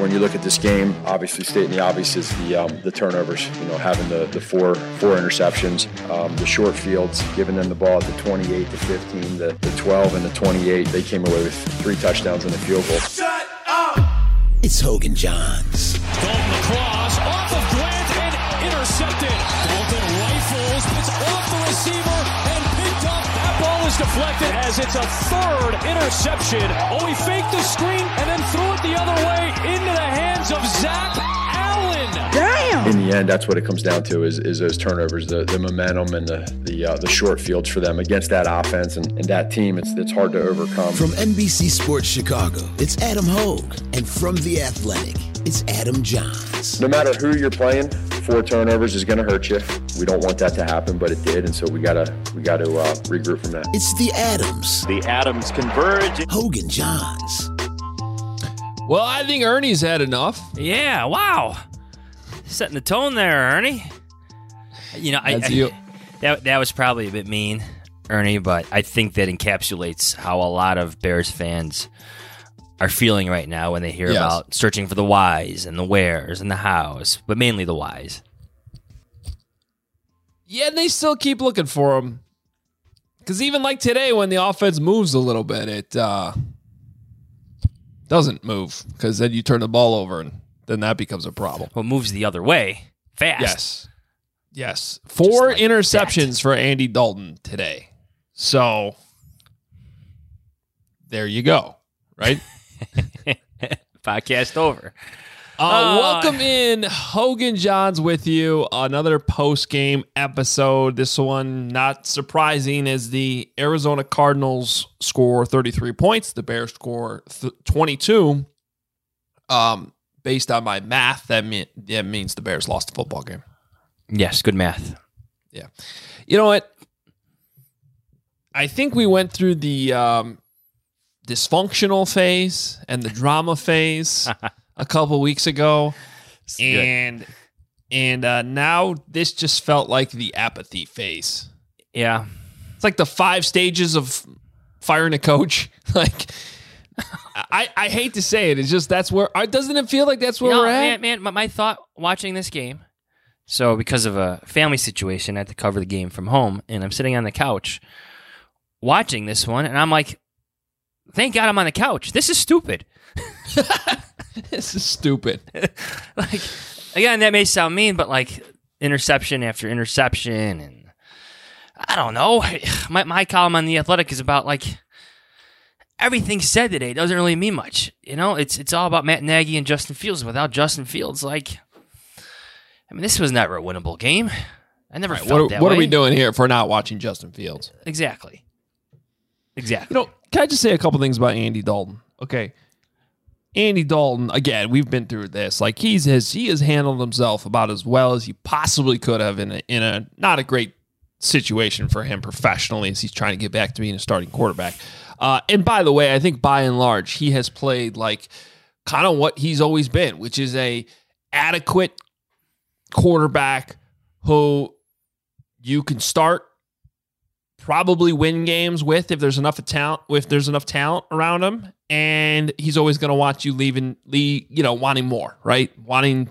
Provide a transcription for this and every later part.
When you look at this game, obviously stating the obvious is the um, the turnovers. You know, having the, the four four interceptions, um, the short fields, giving them the ball at the 28 to 15, the, the 12 and the 28. They came away with three touchdowns and a field goal. Shut up! It's Hoge and Jahns. Deflected as it's a third interception. Oh, he faked the screen and then threw it the other way into the hands of Zach Allen. Damn. In the end, that's what it comes down to is, is those turnovers, the, the momentum and the the, uh, the short fields for them against that offense and, and that team. It's it's hard to overcome. From NBC Sports Chicago, it's Adam Hoge. And from The Athletic, it's Adam Jahns. no matter who you're playing, four turnovers is going to hurt you. We don't want that to happen, but it did, and so we gotta we got to uh, regroup from that. It's The Adams. The Adams converge. Hoge and Jahns. Well, I think Ernie's had enough. Yeah, wow. Setting the tone there, Ernie. You know, I, I- you. that that was probably a bit mean, Ernie, but I think that encapsulates how a lot of Bears fans are feeling right now when they hear Yes. about searching for the whys and the wheres and the hows, but mainly the whys. Yeah, and they still keep looking for them. Because even like today, when the offense moves a little bit, it uh, doesn't move. Because then you turn the ball over, and then that becomes a problem. What moves the other way fast? Yes. Yes. Four like interceptions for Andy Dalton today. So there you go. Right? Podcast over. Uh, Uh, welcome in Hoge and Jahns with you. Another post game episode. This one, not surprising, as the Arizona Cardinals score 33 points. The Bears score th- 22. Um, based on my math, that, mean, that means the Bears lost the football game. Yes, good math. Yeah. You know what? I think we went through the um, dysfunctional phase and the drama phase a couple weeks ago. And and uh, now this just felt like the apathy phase. Yeah. It's like the five stages of firing a coach. Like I, I hate to say it. It's just that's where doesn't it feel like that's where No, we're at? man, man, my, my thought watching this game. So, because of a family situation, I had to cover the game from home, and I'm sitting on the couch watching this one, and I'm like, "Thank God I'm on the couch. This is stupid." this is stupid. like, again, that may sound mean, but like interception after interception, and I don't know. My my column on the Athletic is about like everything said today doesn't really mean much. You know, it's it's all about Matt Nagy and Justin Fields. Without Justin Fields, like, I mean, this was never a winnable game. I never felt What, are- that what are we doing here if we're not watching Justin Fields? Exactly. Exactly. You know, can I just say a couple things about Andy Dalton? Okay. Andy Dalton, again, we've been through this. Like he's has he has handled himself about as well as he possibly could have in a in a not a great situation for him professionally as he's trying to get back to being a starting quarterback. Uh, and by the way, I think by and large he has played like kind of what he's always been, which is a adequate quarterback who you can start probably win games with if there's enough talent if there's enough talent around him and he's always going to want you leaving, leave, you know, wanting more, right? Wanting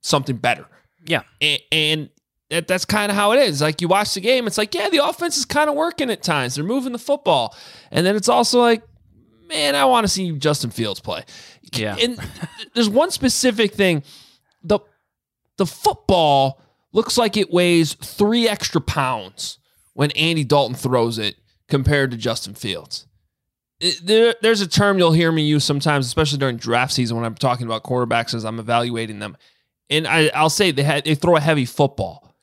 something better. Yeah. And, and that, that's kind of how it is. Like you watch the game, it's like, yeah, the offense is kind of working at times. They're moving the football. And then it's also like, man, I want to see Justin Fields play. Yeah. And there's one specific thing. The the football looks like it weighs three extra pounds when Andy Dalton throws it compared to Justin Fields. There, there's a term you'll hear me use sometimes, especially during draft season when I'm talking about quarterbacks as I'm evaluating them. And I, I'll say they had, they throw a heavy football,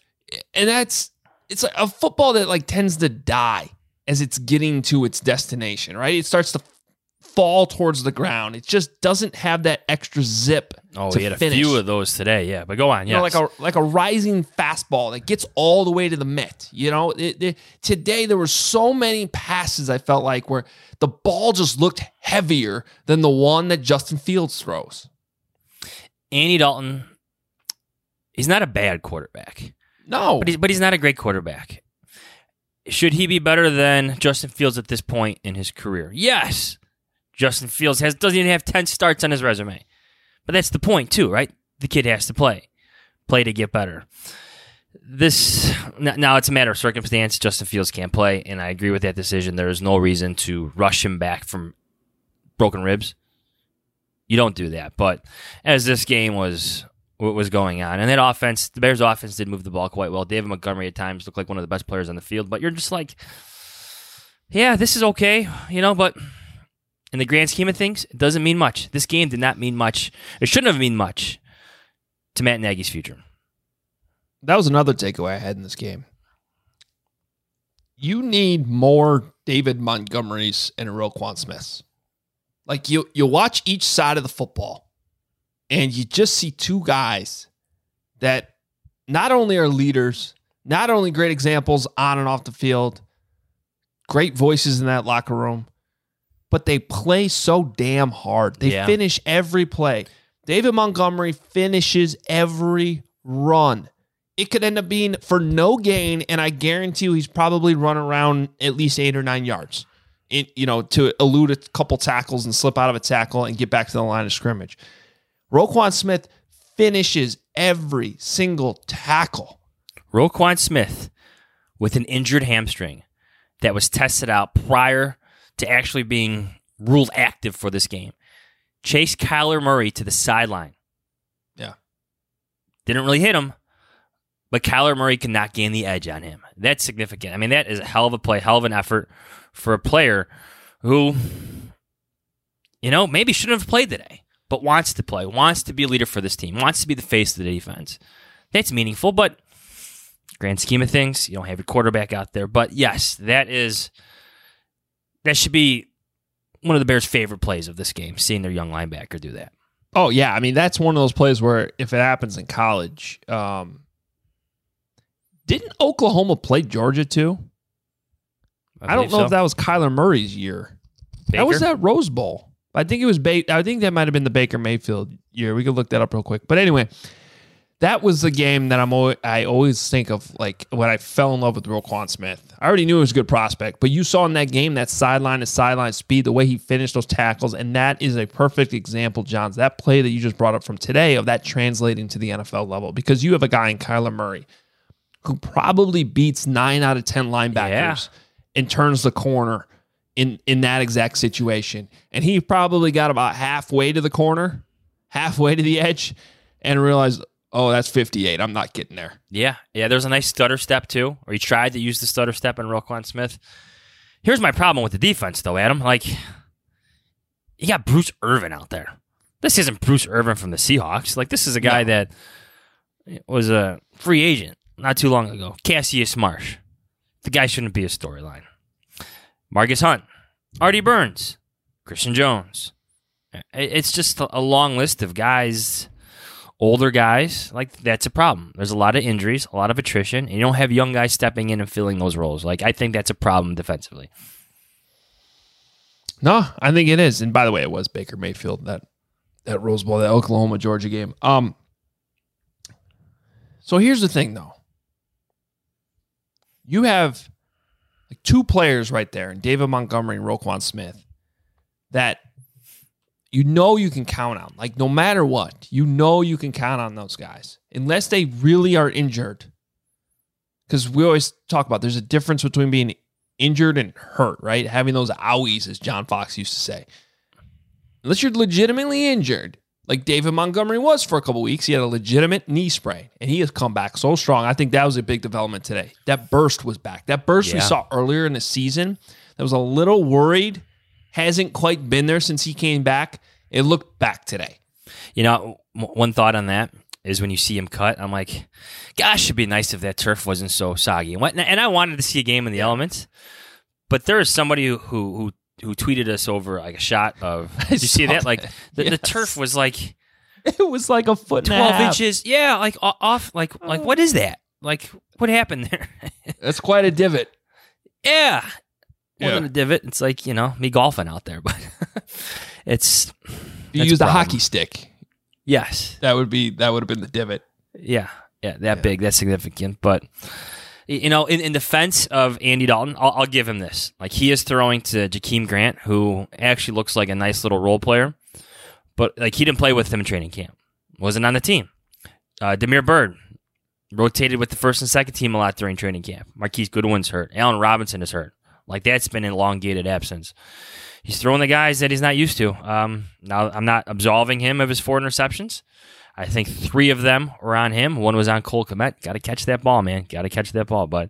and that's it's a football that like tends to die as it's getting to its destination. Right, it starts to fall towards the ground. It just doesn't have that extra zip. Oh, we had a few of those today. Yeah, but go on. You Yeah, know, like a like a rising fastball that gets all the way to the mitt. You know, it, it- today there were so many passes I felt like where the ball just looked heavier than the one that Justin Fields throws. Andy Dalton. He's not a bad quarterback, No, but he's but he's not a great quarterback. Should he be better than Justin Fields at this point in his career? Yes. Justin Fields has doesn't even have ten starts on his resume, but that's the point too, right? The kid has to play, play to get better. This now it's a matter of circumstance. Justin Fields can't play, and I agree with that decision. There is no reason to rush him back from broken ribs. You don't do that. But as this game was what was going on, and that offense, the Bears' offense did move the ball quite well. David Montgomery at times looked like one of the best players on the field, but you're just like, yeah, this is okay, you know. But in the grand scheme of things, it doesn't mean much. This game did not mean much. It shouldn't have mean much to Matt Nagy's future. that was another takeaway I had in this game. You need more David Montgomerys and Roquan Smiths. Like you, you watch each side of the football, and you just see two guys that not only are leaders, not only great examples on and off the field, great voices in that locker room, but they play so damn hard. They Yeah. finish every play. David Montgomery finishes every run. It could end up being for no gain, and I guarantee you he's probably run around at least eight or nine yards. In, you know, to elude a couple tackles and slip out of a tackle and get back to the line of scrimmage. Roquan Smith finishes every single tackle. Roquan Smith with an injured hamstring that was tested out prior to actually being ruled active for this game. Chase Kyler Murray to the sideline. Yeah. Didn't really hit him, but Kyler Murray could not gain the edge on him. That's significant. I mean, that is a hell of a play, hell of an effort for a player who, you know, maybe shouldn't have played today, but wants to play, wants to be a leader for this team, wants to be the face of the defense. That's meaningful, but grand scheme of things, you don't have your quarterback out there. But yes, that is that should be one of the Bears' favorite plays of this game, seeing their young linebacker do that. Oh yeah, I mean that's one of those plays where if it happens in college, um, didn't Oklahoma play Georgia too? I, don't know so. if that was Kyler Murray's year. That was that Rose Bowl. I think it was. Ba- I think that might have been the Baker Mayfield year. We could look that up real quick. But anyway, that was the game that I'm. Always, I always think of like when I fell in love with Roquan Smith. I already knew he was a good prospect, but you saw in that game that sideline to sideline speed, the way he finished those tackles, and that is a perfect example, Jahns. That play that you just brought up from today of that translating to the NFL level because you have a guy in Kyler Murray who probably beats nine out of ten linebackers Yeah. and turns the corner in in that exact situation. And he probably got about halfway to the corner, halfway to the edge, and realized, oh, that's 58. I'm not getting there. Yeah, yeah. There's a nice stutter step too, or he tried to use the stutter step on Roquan Smith. Here's my problem with the defense, though, Adam. Like, you got Bruce Irvin out there. This isn't Bruce Irvin from the Seahawks. Like, this is a guy that was a free agent not too long ago. Cassius Marsh. The guy shouldn't be a storyline. Margus Hunt, Artie Burns, Christian Jones. It's just a long list of guys older guys, like that's a problem. There's a lot of injuries, a lot of attrition, and you don't have young guys stepping in and filling those roles. Like I think that's a problem defensively. No, I think it is. And by the way, it was Baker Mayfield that that Rose Bowl, that Oklahoma Georgia game. Um. So here's the thing, though. You have like two players right there, and David Montgomery and Roquan Smith, that you know you can count on. Like no matter what, you know you can count on those guys unless they really are injured. Because we always talk about there's a difference between being injured and hurt, right? Having those owies, as John Fox used to say. Unless you're legitimately injured, like David Montgomery was for a couple weeks, he had a legitimate knee sprain, and he has come back so strong. I think that was a big development today. That burst was back. That burst we saw earlier in the season, that was a little worried, hasn't quite been there since he came back. It looked back today. You know, one thought on that is when you see him cut, I'm like, gosh, it'd be nice if that turf wasn't so soggy. And, what, and I wanted to see a game in the elements, but there is somebody who who who tweeted us over like a shot of. Did you see saw that? Like that. the, the turf was like It was like a foot 12 inches. Yeah, like off. Like like oh. what is that? Like what happened there? That's quite a divot. yeah. More Yeah. than a divot. It's like, you know, me golfing out there, but it's you a a hockey stick, yes. that would be that would have been the divot. Yeah, yeah, that big, that's significant. But you know, in, in defense of Andy Dalton, I'll, I'll give him this. Like he is throwing to Jakeem Grant, who actually looks like a nice little role player, but like he didn't play with him in training camp, wasn't on the team. Uh, Damiere Byrd rotated with the first and second team a lot during training camp. Marquise Goodwin's hurt. Allen Robinson is hurt. Like that's been an elongated absence. He's throwing the guys that he's not used to. Um, now I'm not absolving him of his four interceptions. I think three of them were on him. One was on Cole Kmet. Got to catch that ball, man. Got to catch that ball. But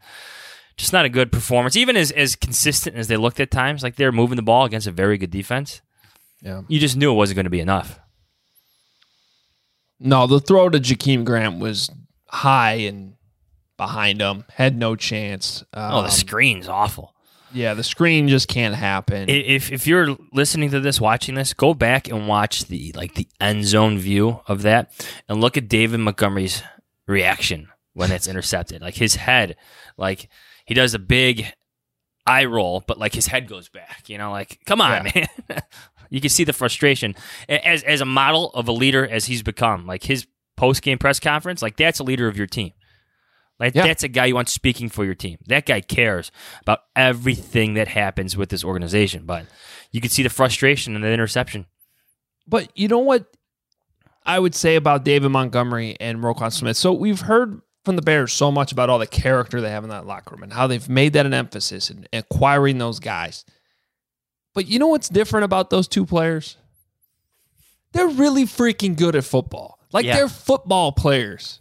just not a good performance. Even as, as consistent as they looked at times, like they were moving the ball against a very good defense. Yeah. You just knew it wasn't going to be enough. No, the throw to Jakeem Grant was high and behind him. Had no chance. Um, Oh, the screen's awful. Yeah, the screen just can't happen. If if you're listening to this, watching this, go back and watch the like the end zone view of that, and look at David Montgomery's reaction when it's intercepted. Like his head, like he does a big eye roll, but like his head goes back. You know, like come on, man. you can see the frustration as as a model of a leader as he's become. Like his post game press conference, like that's a leader of your team. Like Yeah. that's a guy you want speaking for your team. That guy cares about everything that happens with this organization. But you could see the frustration in the interception. But you know what I would say about David Montgomery and Roquan Smith? So we've heard from the Bears so much about all the character they have in that locker room and how they've made that an emphasis in acquiring those guys. But you know what's different about those two players? They're really freaking good at football. Like Yeah. they're football players.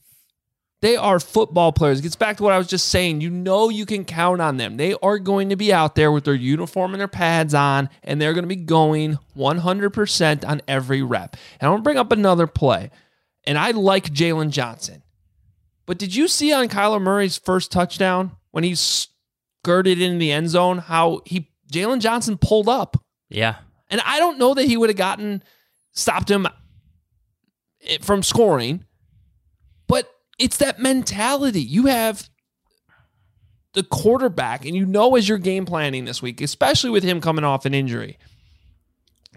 They are football players. It gets back to what I was just saying. You know you can count on them. They are going to be out there with their uniform and their pads on, and they're going to be going 100% on every rep. And I'm going to bring up another play. And I like Jaylon Johnson. But did you see on Kyler Murray's first touchdown when he skirted in the end zone how he Jaylon Johnson pulled up? Yeah. And I don't know that he would have gotten stopped him eh, from scoring, it's that mentality. You have the quarterback, and you know as you're game planning this week, especially with him coming off an injury,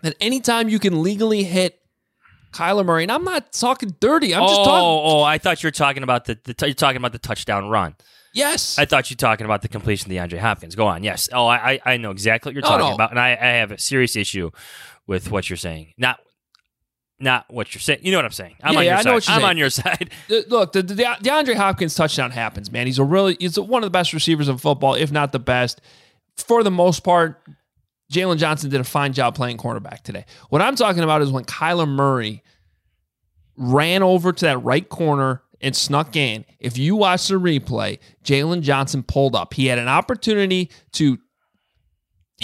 that anytime you can legally hit Kyler Murray, and I'm not talking dirty, I'm just oh, talking. oh, I thought you were talking about the, the you're talking about the touchdown run. Yes. I thought you were talking about the completion of DeAndre Hopkins. Go on. Yes. Oh, I I I know exactly what you're No, talking no. about, and I, I have a serious issue with what you're saying. Not not what you're saying. You know what I'm saying. I'm Yeah, on yeah, your I side. know what you're I'm saying. on your side. The- look, the, the DeAndre Hopkins touchdown happens, man. He's a really he's one of the best receivers in football, if not the best. For the most part, Jaylon Johnson did a fine job playing cornerback today. What I'm talking about is when Kyler Murray ran over to that right corner and snuck in. If you watch the replay, Jaylon Johnson pulled up. He had an opportunity to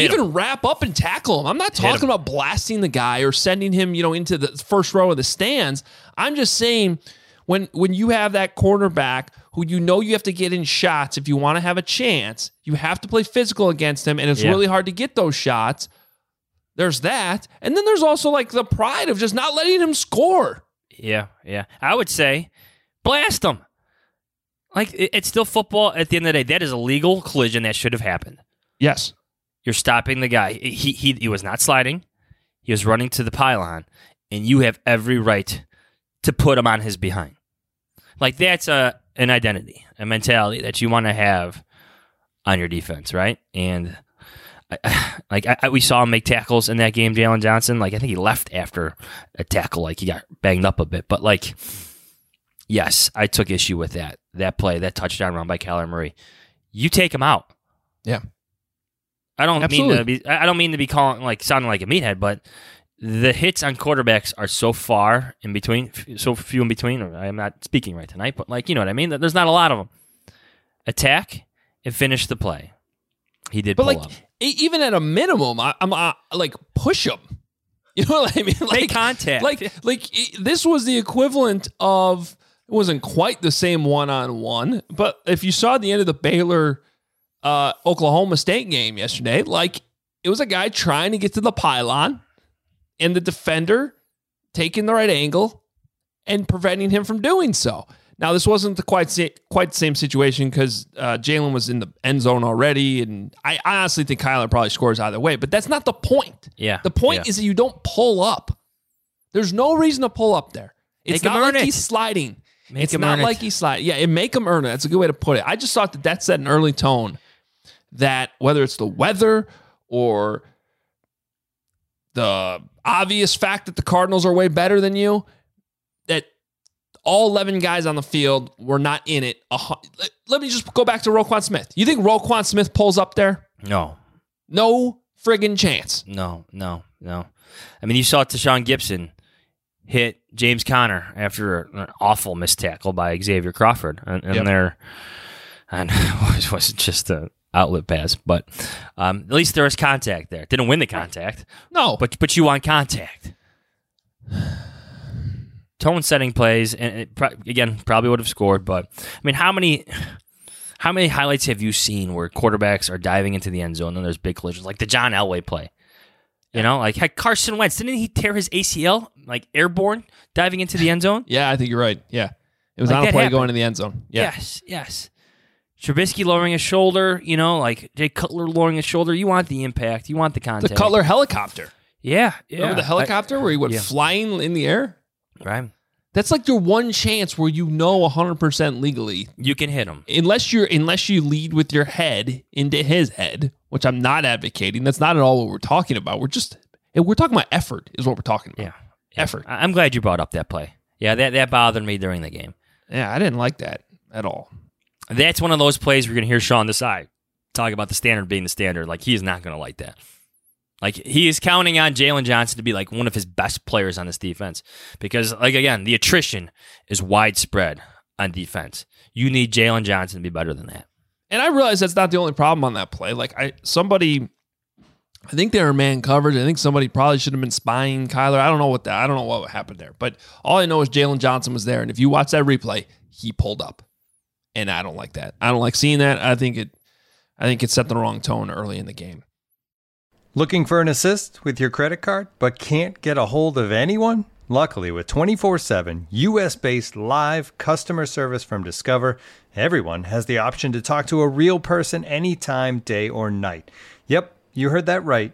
Even wrap up and tackle him. I'm not talking about blasting the guy or sending him, you know, into the first row of the stands. I'm just saying when when you have that cornerback who you know you have to get in shots if you want to have a chance, you have to play physical against him and it's Yeah. really hard to get those shots. There's that. And then there's also like the pride of just not letting him score. Yeah, yeah. I would say blast him. Like it's still football. At the end of the day, that is a legal collision that should have happened. Yes. You're stopping the guy. He he he was not sliding. He was running to the pylon, and you have every right to put him on his behind. Like that's a an identity, a mentality that you want to have on your defense, right? And like I, I- we saw him make tackles in that game, Jaylon Johnson. Like I think he left after a tackle, like he got banged up a bit. But like, yes, I took issue with that that play, that touchdown run by Kyler Murray. You take him out. Yeah. I don't mean to be. I don't mean to be calling like sounding like a meathead, but the hits on quarterbacks are so far in between, so few in between. Or I'm not speaking right tonight, but like you know what I mean. There's not a lot of them. Attack and finish the play. He did But pull like, up. even at a minimum, I, I'm uh, like push him. You know what I mean? Like contact. Like, like e- this was the equivalent of. It wasn't quite the same one on one, but if you saw the end of the Baylor uh, Oklahoma State game yesterday, like it was a guy trying to get to the pylon, and the defender taking the right angle and preventing him from doing so. Now, this wasn't the quite sa- quite the same situation because uh, Jaylon was in the end zone already, and I, I honestly think Kyler probably scores either way. But that's not the point. Yeah, the point yeah. is that you don't pull up. There's no reason to pull up there. It's Make not like it. he's sliding. Make it's not earn it. like he's sliding. Yeah, it make him earn it. That's a good way to put it. I just thought that that set an early tone that whether it's the weather or the obvious fact that the Cardinals are way better than you, that all 11 guys on the field were not in it. Let- me just go back to Roquan Smith. You think Roquan Smith pulls up there? No, No friggin' chance. no, no, no. I mean, you saw Tashaun Gipson hit James Conner after an awful missed tackle by Xavier Crawford, and, and Yep. there, and it wasn't just a outlet pass, but um, at least there was contact there. Didn't win the contact, No, but but you want contact. Tone setting plays, and pro- again, probably would have scored. But I mean, how many, how many highlights have you seen where quarterbacks are diving into the end zone and there's big collisions, like the John Elway play? You know, like heck, Carson Wentz didn't he tear his ACL like airborne diving into the end zone? yeah, I think you're right. Yeah. It was Like on a play happened. going to the end zone. Yeah. Yes, yes. Trubisky lowering his shoulder, you know, like Jay Cutler lowering his shoulder. You want the impact, you want the contact. The. Cutler helicopter. yeah, yeah. Remember the helicopter where he went yeah. flying in the air? Right? That's like your one chance where you know 100% legally You can hit him. unless you're unless you lead with your head into his head, which I'm not advocating. That's not at all what we're talking about. We're just eh, we're talking about effort is what we're talking about. Yeah. yeah. Effort. I- I'm glad you brought up that play. Yeah, that, that bothered me during the game. Yeah, I didn't like that at all. That's one of those plays you're going to hear Sean Desai. Talk about the standard being the standard. Like, he is not going to like that. Like, he is counting on Jaylon Johnson to be like one of his best players on this defense. Because, like, again, the attrition is widespread on defense. You need Jaylon Johnson to be better than that. And I realize that's not the only problem on that play. Like I somebody I think they were man coverage. I think somebody probably should have been spying Kyler. I don't know what that I don't know what happened there. But all I know is Jaylon Johnson was there. And if you watch that replay, he pulled up. And I don't like that. I don't like seeing that. I think it I think it set the wrong tone early in the game. Looking for an assist with your credit card, but can't get a hold of anyone? Luckily, with 24 7 US based live customer service from Discover, everyone has the option to talk to a real person anytime, day or night. Yep, you heard that right.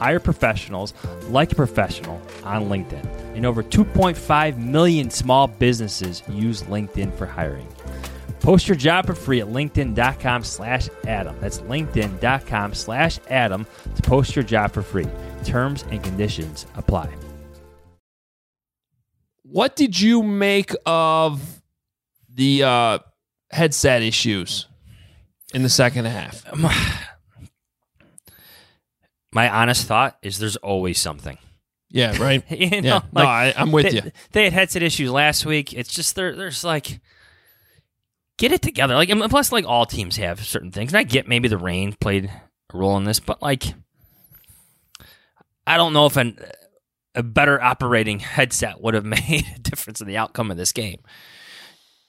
Hire professionals like a professional on LinkedIn. And over 2.5 million small businesses use LinkedIn for hiring. Post your job for free at linkedin.com slash Adam. That's linkedin.com slash Adam to post your job for free. Terms and conditions apply. What did you make of the uh, headset issues in the second half? My honest thought is there's always something. Yeah, right. you know, yeah, no, like, I, I'm with they, you. They had headset issues last week. It's just there. There's like get it together. Like and plus, like all teams have certain things. And I get maybe the rain played a role in this, but like I don't know if an, a better operating headset would have made a difference in the outcome of this game.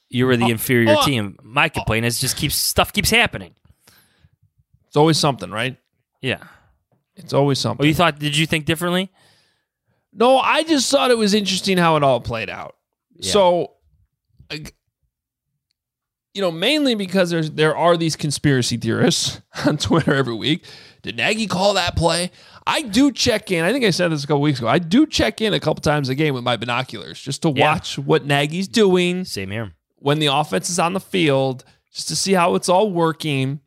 You were the oh, inferior oh, team. My complaint is just keeps stuff keeps happening. It's always something, right? Yeah. It's always oh, something. Oh, you thought? Did you think differently? No, I just thought it was interesting how it all played out. Yeah. So, you know, mainly because there's there are these conspiracy theorists on Twitter every week. Did Nagy call that play? I do check in. I think I said this a couple weeks ago. I do check in a couple times a game with my binoculars just to Yeah. watch what Nagy's doing Same here. when the offense is on the field, just to see how it's all working.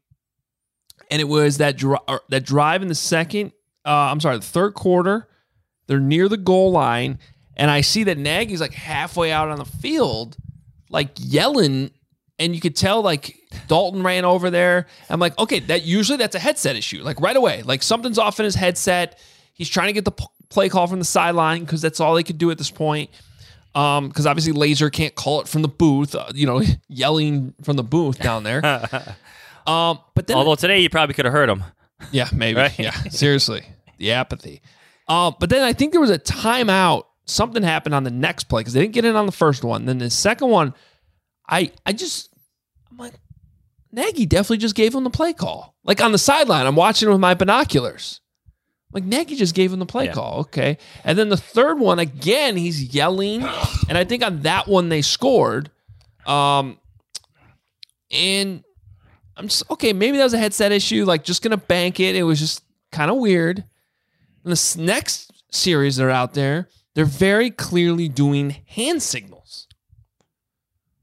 And it was that dri- that drive in the second, uh, I'm sorry, the third quarter. They're near the goal line, and I see that Nagy's like halfway out on the field, like yelling, and you could tell like Dalton ran over there. I'm like, okay, that usually that's a headset issue, like right away, like something's off in his headset. He's trying to get the p- play call from the sideline because that's all they could do at this point. Um, because obviously Lazor can't call it from the booth, uh, you know, yelling from the booth down there. um, but then Although today you probably could have heard him. yeah, maybe. Right? Yeah, seriously, the apathy. Um, but then I think there was a timeout. Something happened on the next play because they didn't get in on the first one. Then the second one, I I just I'm like Nagy definitely just gave him the play call. Like on the sideline, I'm watching with my binoculars. Like Nagy just gave him the play Yeah. call. Okay. And then the third one, again, he's yelling. And I think on that one they scored. Um and I'm just okay, maybe that was a headset issue, like just gonna bank it. It was just kind of weird. And this next series that are out there, they're very clearly doing hand signals.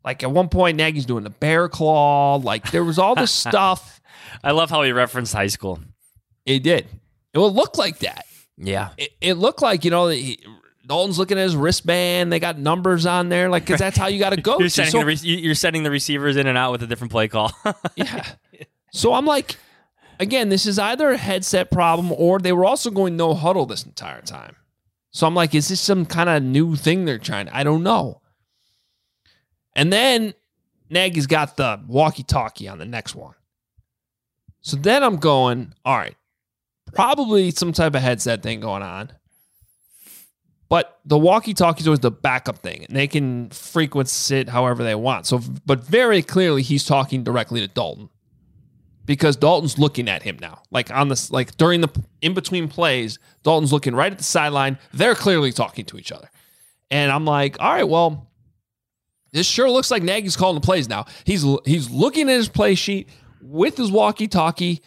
Like at one point, Nagy's doing the bear claw. Like there was all this stuff. I love how he referenced high school. It did. It would look like that. Yeah. It, it looked like you know he, Dalton's looking at his wristband. They got numbers on there, like because that's how you got to go. You're to. sending, So- the re- you- you're sending the receivers in and out with a different play call. yeah. So I'm like, again, this is either a headset problem or they were also going no huddle this entire time. So I'm like, is this some kind of new thing they're trying? I don't know. And then Nagy's got the walkie-talkie on the next one. So then I'm going, all right, probably some type of headset thing going on. But the walkie-talkie is always the backup thing, and they can frequency it however they want. So, but very clearly, he's talking directly to Dalton because Dalton's looking at him now. Like on this, like during the in between plays, Dalton's looking right at the sideline. They're clearly talking to each other, and I'm like, all right, well, this sure looks like Nagy's calling the plays now. He's he's looking at his play sheet with his walkie-talkie,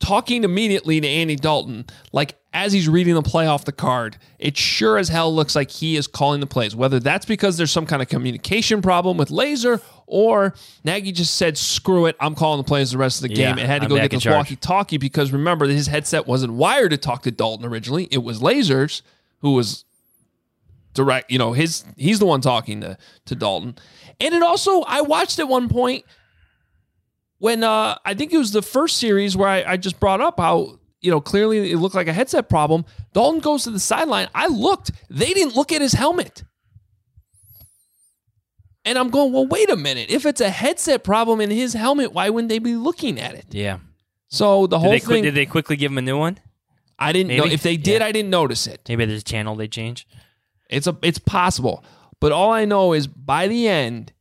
talking immediately to Andy Dalton, like as he's reading the play off the card. It sure as hell looks like he is calling the plays. Whether that's because there's some kind of communication problem with Lazor, or Nagy just said, "Screw it, I'm calling the plays the rest of the game," Yeah, and had to I'm go get this walkie-talkie because remember his headset wasn't wired to talk to Dalton originally. It was Lazor's who was direct you know his he's the one talking to to dalton and it also i watched at one point when uh i think it was the first series where i, I just brought up how you know clearly it looked like a headset problem dalton goes to the sideline i looked they didn't look at his helmet and i'm going well wait a minute if it's a headset problem in his helmet why wouldn't they be looking at it yeah. so the whole they, qui- thing did they quickly give him a new one? i didn't know if they did Yeah. i didn't notice it Maybe there's a channel they change. It's a it's possible. But all I know is by the end,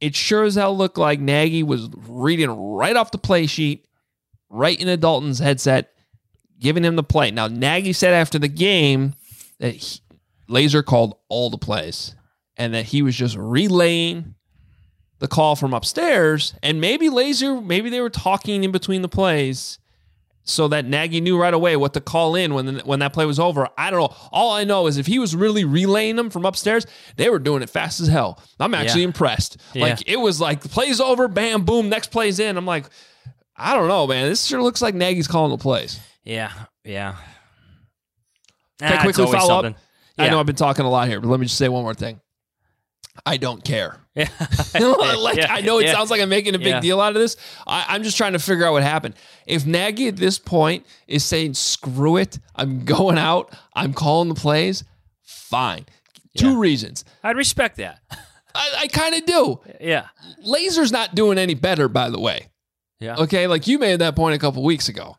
it sure as hell looked like Nagy was reading right off the play sheet, right into Dalton's headset, giving him the play. Now, Nagy said after the game that he, Lazor called all the plays and that he was just relaying the call from upstairs. And maybe Lazor, maybe they were talking in between the plays so that Nagy knew right away what to call in when the, when that play was over. I don't know. All I know is if he was really relaying them from upstairs, they were doing it fast as hell. I'm actually Yeah. impressed. Yeah. Like it was like the play's over, bam, boom, next play's in. I'm like, I don't know, man. This sure looks like Nagy's calling the plays. Yeah, yeah. Can I Ah, quickly follow something. up? I Yeah. know I've been talking a lot here, but let me just say one more thing. I don't care. Yeah. like Yeah, I know it yeah. sounds like I'm making a big Yeah. deal out of this. I, I'm just trying to figure out what happened. If Nagy at this point is saying "screw it," I'm going out. I'm calling the plays. Fine. Two reasons. I'd respect that. I, I kind of do. Yeah. Lazor's not doing any better, by the way. Yeah. Okay, like you made that point a couple weeks ago.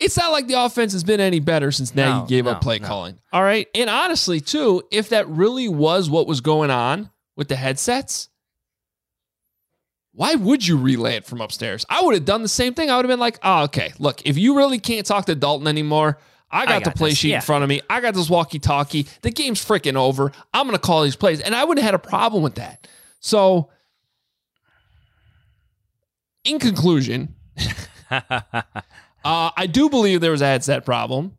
It's not like the offense has been any better since Nagy No, gave no, up play no. calling. All right. And honestly, too, if that really was what was going on with the headsets, why would you relay it from upstairs? I would have done the same thing. I would have been like, oh, okay, look, if you really can't talk to Dalton anymore, I got, the got play this, sheet yeah. in front of me. I got this walkie talkie. The game's freaking over. I'm going to call these plays. And I wouldn't have had a problem with that. So, in conclusion, uh, I do believe there was a headset problem.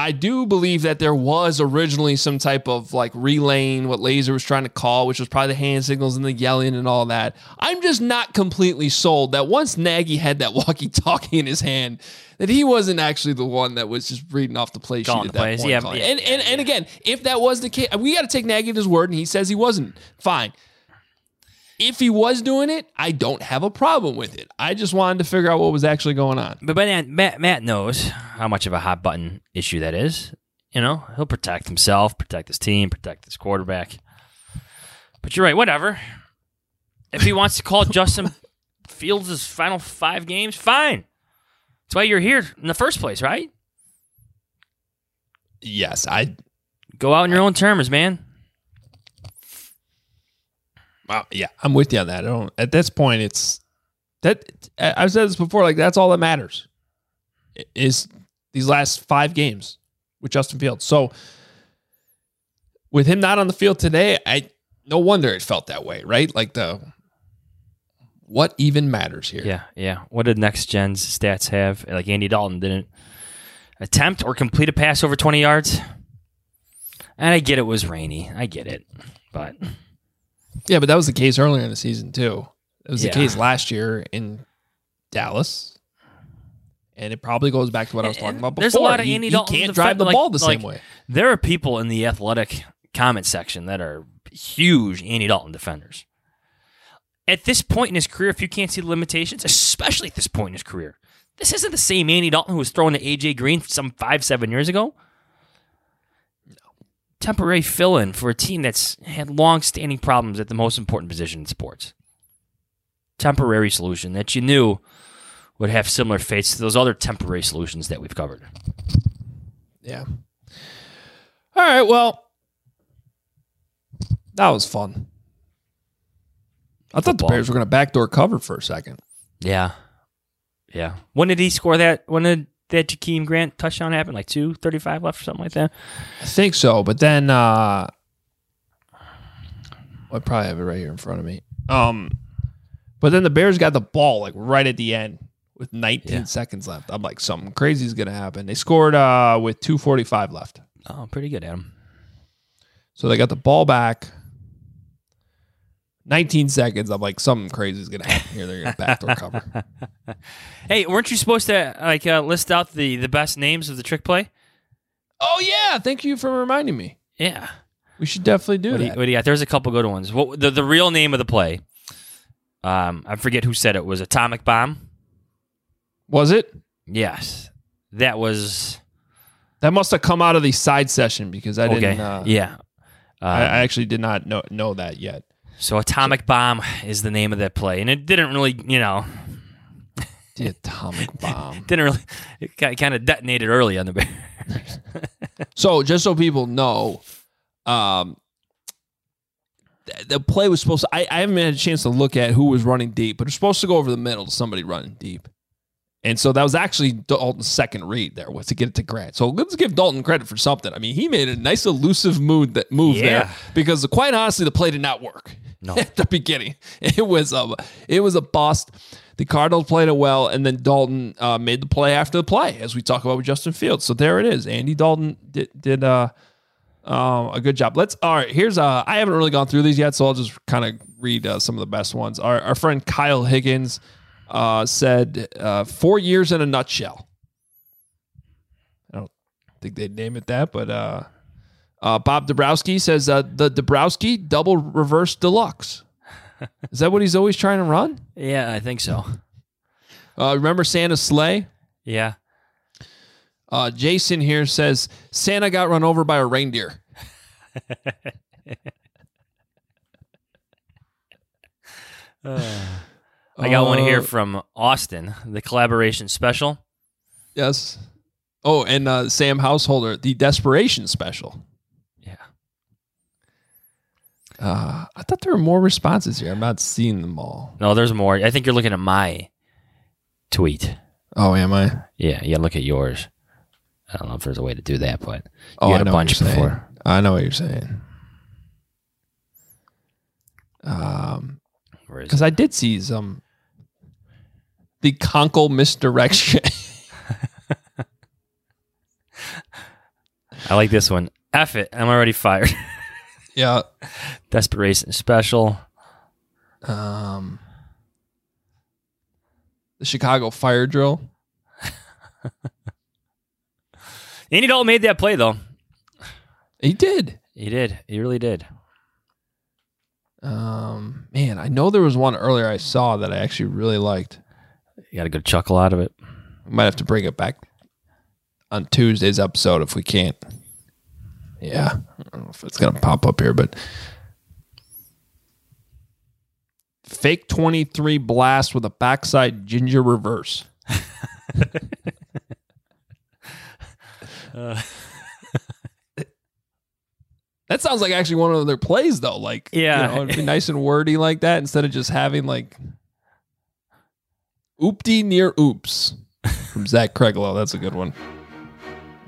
I do believe that there was originally some type of like relaying what Lazor was trying to call, which was probably the hand signals and the yelling and all that. I'm just not completely sold that once Nagy had that walkie-talkie in his hand, that he wasn't actually the one that was just reading off the play sheet Calling at that plays. point. Yeah, yeah, and and, and again, if that was the case, we got to take Nagy at his word, and he says he wasn't. Fine. If he was doing it, I don't have a problem with it. I just wanted to figure out what was actually going on. But then, Matt, Matt knows how much of a hot button issue that is. You know, he'll protect himself, protect his team, protect his quarterback. But you're right, whatever. If he wants to call Justin Fields' final five games, fine. That's why you're here in the first place, right? Yes, I Go out on your own terms, man. Wow, yeah, I'm with you on that. I don't. At this point, it's that I- I've said this before. Like that's all that matters is these last five games with Justin Fields. So with him not on the field today, I no wonder it felt that way, right? Like the what even matters here? Yeah, yeah. What did next gen's stats have? Like Andy Dalton didn't attempt or complete a pass over 20 yards. And I get it was rainy. I get it. But yeah, but that was the case earlier in the season too. It was Yeah. the case last year in Dallas. And it probably goes back to what I was eh, talking about before. There's a lot of Andy he Dalton can't defend- drive the like- ball the like, same way. There are people in the athletic comment section that are huge Andy Dalton defenders. At this point in his career, if you can't see the limitations, especially at this point in his career, this isn't the same Andy Dalton who was throwing to AJ Green some five, seven years ago. Temporary fill in for a team that's had long standing problems at the most important position in sports. Temporary solution that you knew would have similar fates to those other temporary solutions that we've covered. Yeah. All right. Well, that was fun. I thought the Bears were going to backdoor cover for a second. Yeah. Yeah. When did he score that? When did that Jakeem Grant touchdown happen? Like two thirty-five left or something like that? I think so, but then uh I probably have it right here in front of me. Um, but then the Bears got the ball like right at the end with 19 Yeah. seconds left. I'm like, something crazy is going to happen. They scored uh with 2:45 left, Oh, pretty good, Adam. so they got the ball back. 19 seconds. I'm like, something crazy is going to happen here. They're going to backdoor cover. Hey, weren't you supposed to like uh, list out the the best names of the trick play? Oh yeah, thank you for reminding me. Yeah. We should definitely do What do, that. you, what do you got? There's a couple good ones. What the the real name of the play? Um, I forget who said it was atomic bomb. Was it? Yes, that was That must have come out of the side session because I okay. didn't. Uh, yeah. I, Um, I actually did not know know that yet. So atomic bomb is the name of that play, and it didn't really, you know, The atomic bomb. didn't really. It kind of detonated early on the Bears. So just so people know, um, the play was supposed to. I, I haven't had a chance to look at who was running deep, but it's supposed to go over the middle to somebody running deep. And so that was actually Dalton's second read there was to get it to Grant. So let's give Dalton credit for something. I mean, he made a nice elusive move that move Yeah. there because quite honestly, the play did not work No. at the beginning. It was a it was a bust. The Cardinals played it well, and then Dalton uh, made the play after the play, as we talk about with Justin Fields. So there it is. Andy Dalton did did uh, um, a good job. Let's all right. Here's uh, I haven't really gone through these yet, so I'll just kind of read uh, some of the best ones. Our our friend Kyle Higgins uh, said uh, four years in a nutshell. I don't think they'd name it that, but uh, uh, Bob Dabrowski says uh, the Dabrowski double reverse deluxe. Is that what he's always trying to run? Yeah, I think so. Uh, remember Santa's sleigh? Yeah. Uh, Jason here says Santa got run over by a reindeer. I got one here Uh, from Austin, the collaboration special. Yes. Oh, and uh, Sam Householder, the desperation special. Yeah. Uh, I thought there were more responses here. I'm not seeing them all. No, there's more. I think you're looking at my tweet. Oh, am I? Yeah, you gotta look at yours. I don't know if there's a way to do that, but Oh, you I had know a bunch before. I know what you're saying. Um, because? I did see some the conkle misdirection. I like this one. F it. I'm already fired. yeah. Desperation special. Um, the Chicago fire drill. Andy Dalton made that play though. He did. He did. He really did. Um, man, I know there was one earlier I saw that I actually really liked. You got a good chuckle out of it. We might have to bring it back on Tuesday's episode if we can't. Yeah, I don't know if it's gonna pop up here, but fake twenty three blast with a backside ginger reverse. That sounds like actually one of their plays, though. Like, Yeah. you know, it'd be nice and wordy like that instead of just having like oopty near oops from Zach Craiglow. That's a good one.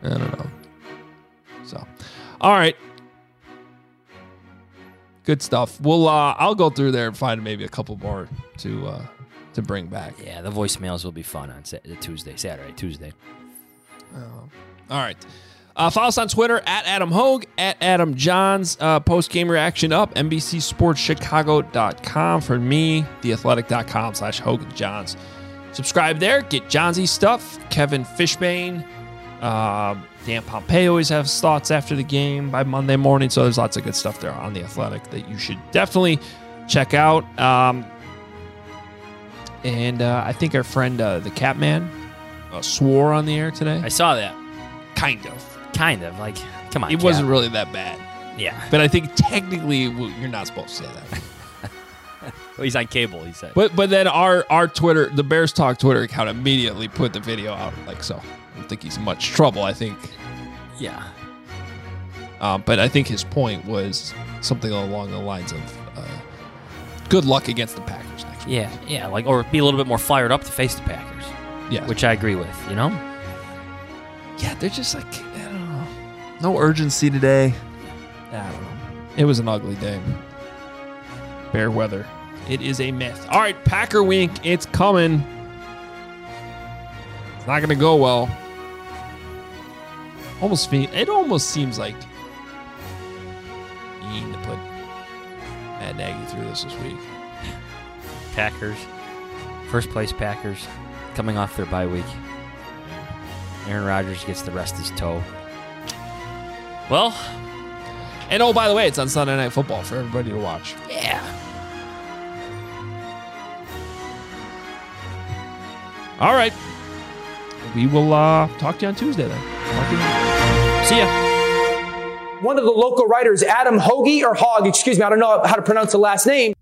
I don't know. All right, good stuff. We'll uh, I'll go through there and find maybe a couple more to uh, to bring back. Yeah, the voicemails will be fun on Sa- Tuesday, Saturday, Tuesday. All right. Uh, follow us on Twitter at Adam Hoge, at Adam Jahns. Uh, Post game reaction up, NBCSportsChicago.com. For me, theathletic.com slash Hoge and Jahns. Subscribe there. Get Johnsy stuff. Kevin Fishbain. Uh, Dan Pompei always has thoughts after the game by Monday morning. So there's lots of good stuff there on The Athletic that you should definitely check out. Um, and uh, I think our friend, uh, the Catman, uh, swore on the air today. I saw that. Kind of. Kind of like, come on. It wasn't really that bad. Yeah. But I think technically well, you're not supposed to say that. Well, he's on cable. He said. But but then our our Twitter, the Bears Talk Twitter account immediately put the video out. Like so, don't think he's in much trouble. I think, yeah. um, but I think his point was something along the lines of uh, good luck against the Packers next week. Yeah. Yeah. Like, or be a little bit more fired up to face the Packers, Yeah, which I agree with. You know. yeah, they're just like I don't know, no urgency today. I don't know. It was an ugly day. Bear weather. It is a myth. All right, Packer Wink. It's coming. It's not going to go well. Almost fe- It almost seems like you need to put Matt Nagy through this this week. Packers, first place Packers, coming off their bye week. Aaron Rodgers gets the rest of his toe. Well, And oh, by the way, it's on Sunday Night Football for everybody to watch. yeah. All right. We will uh, talk to you on Tuesday then. See ya. One of the local writers, Adam Hoagie or Hogg, excuse me, I don't know how to pronounce the last name.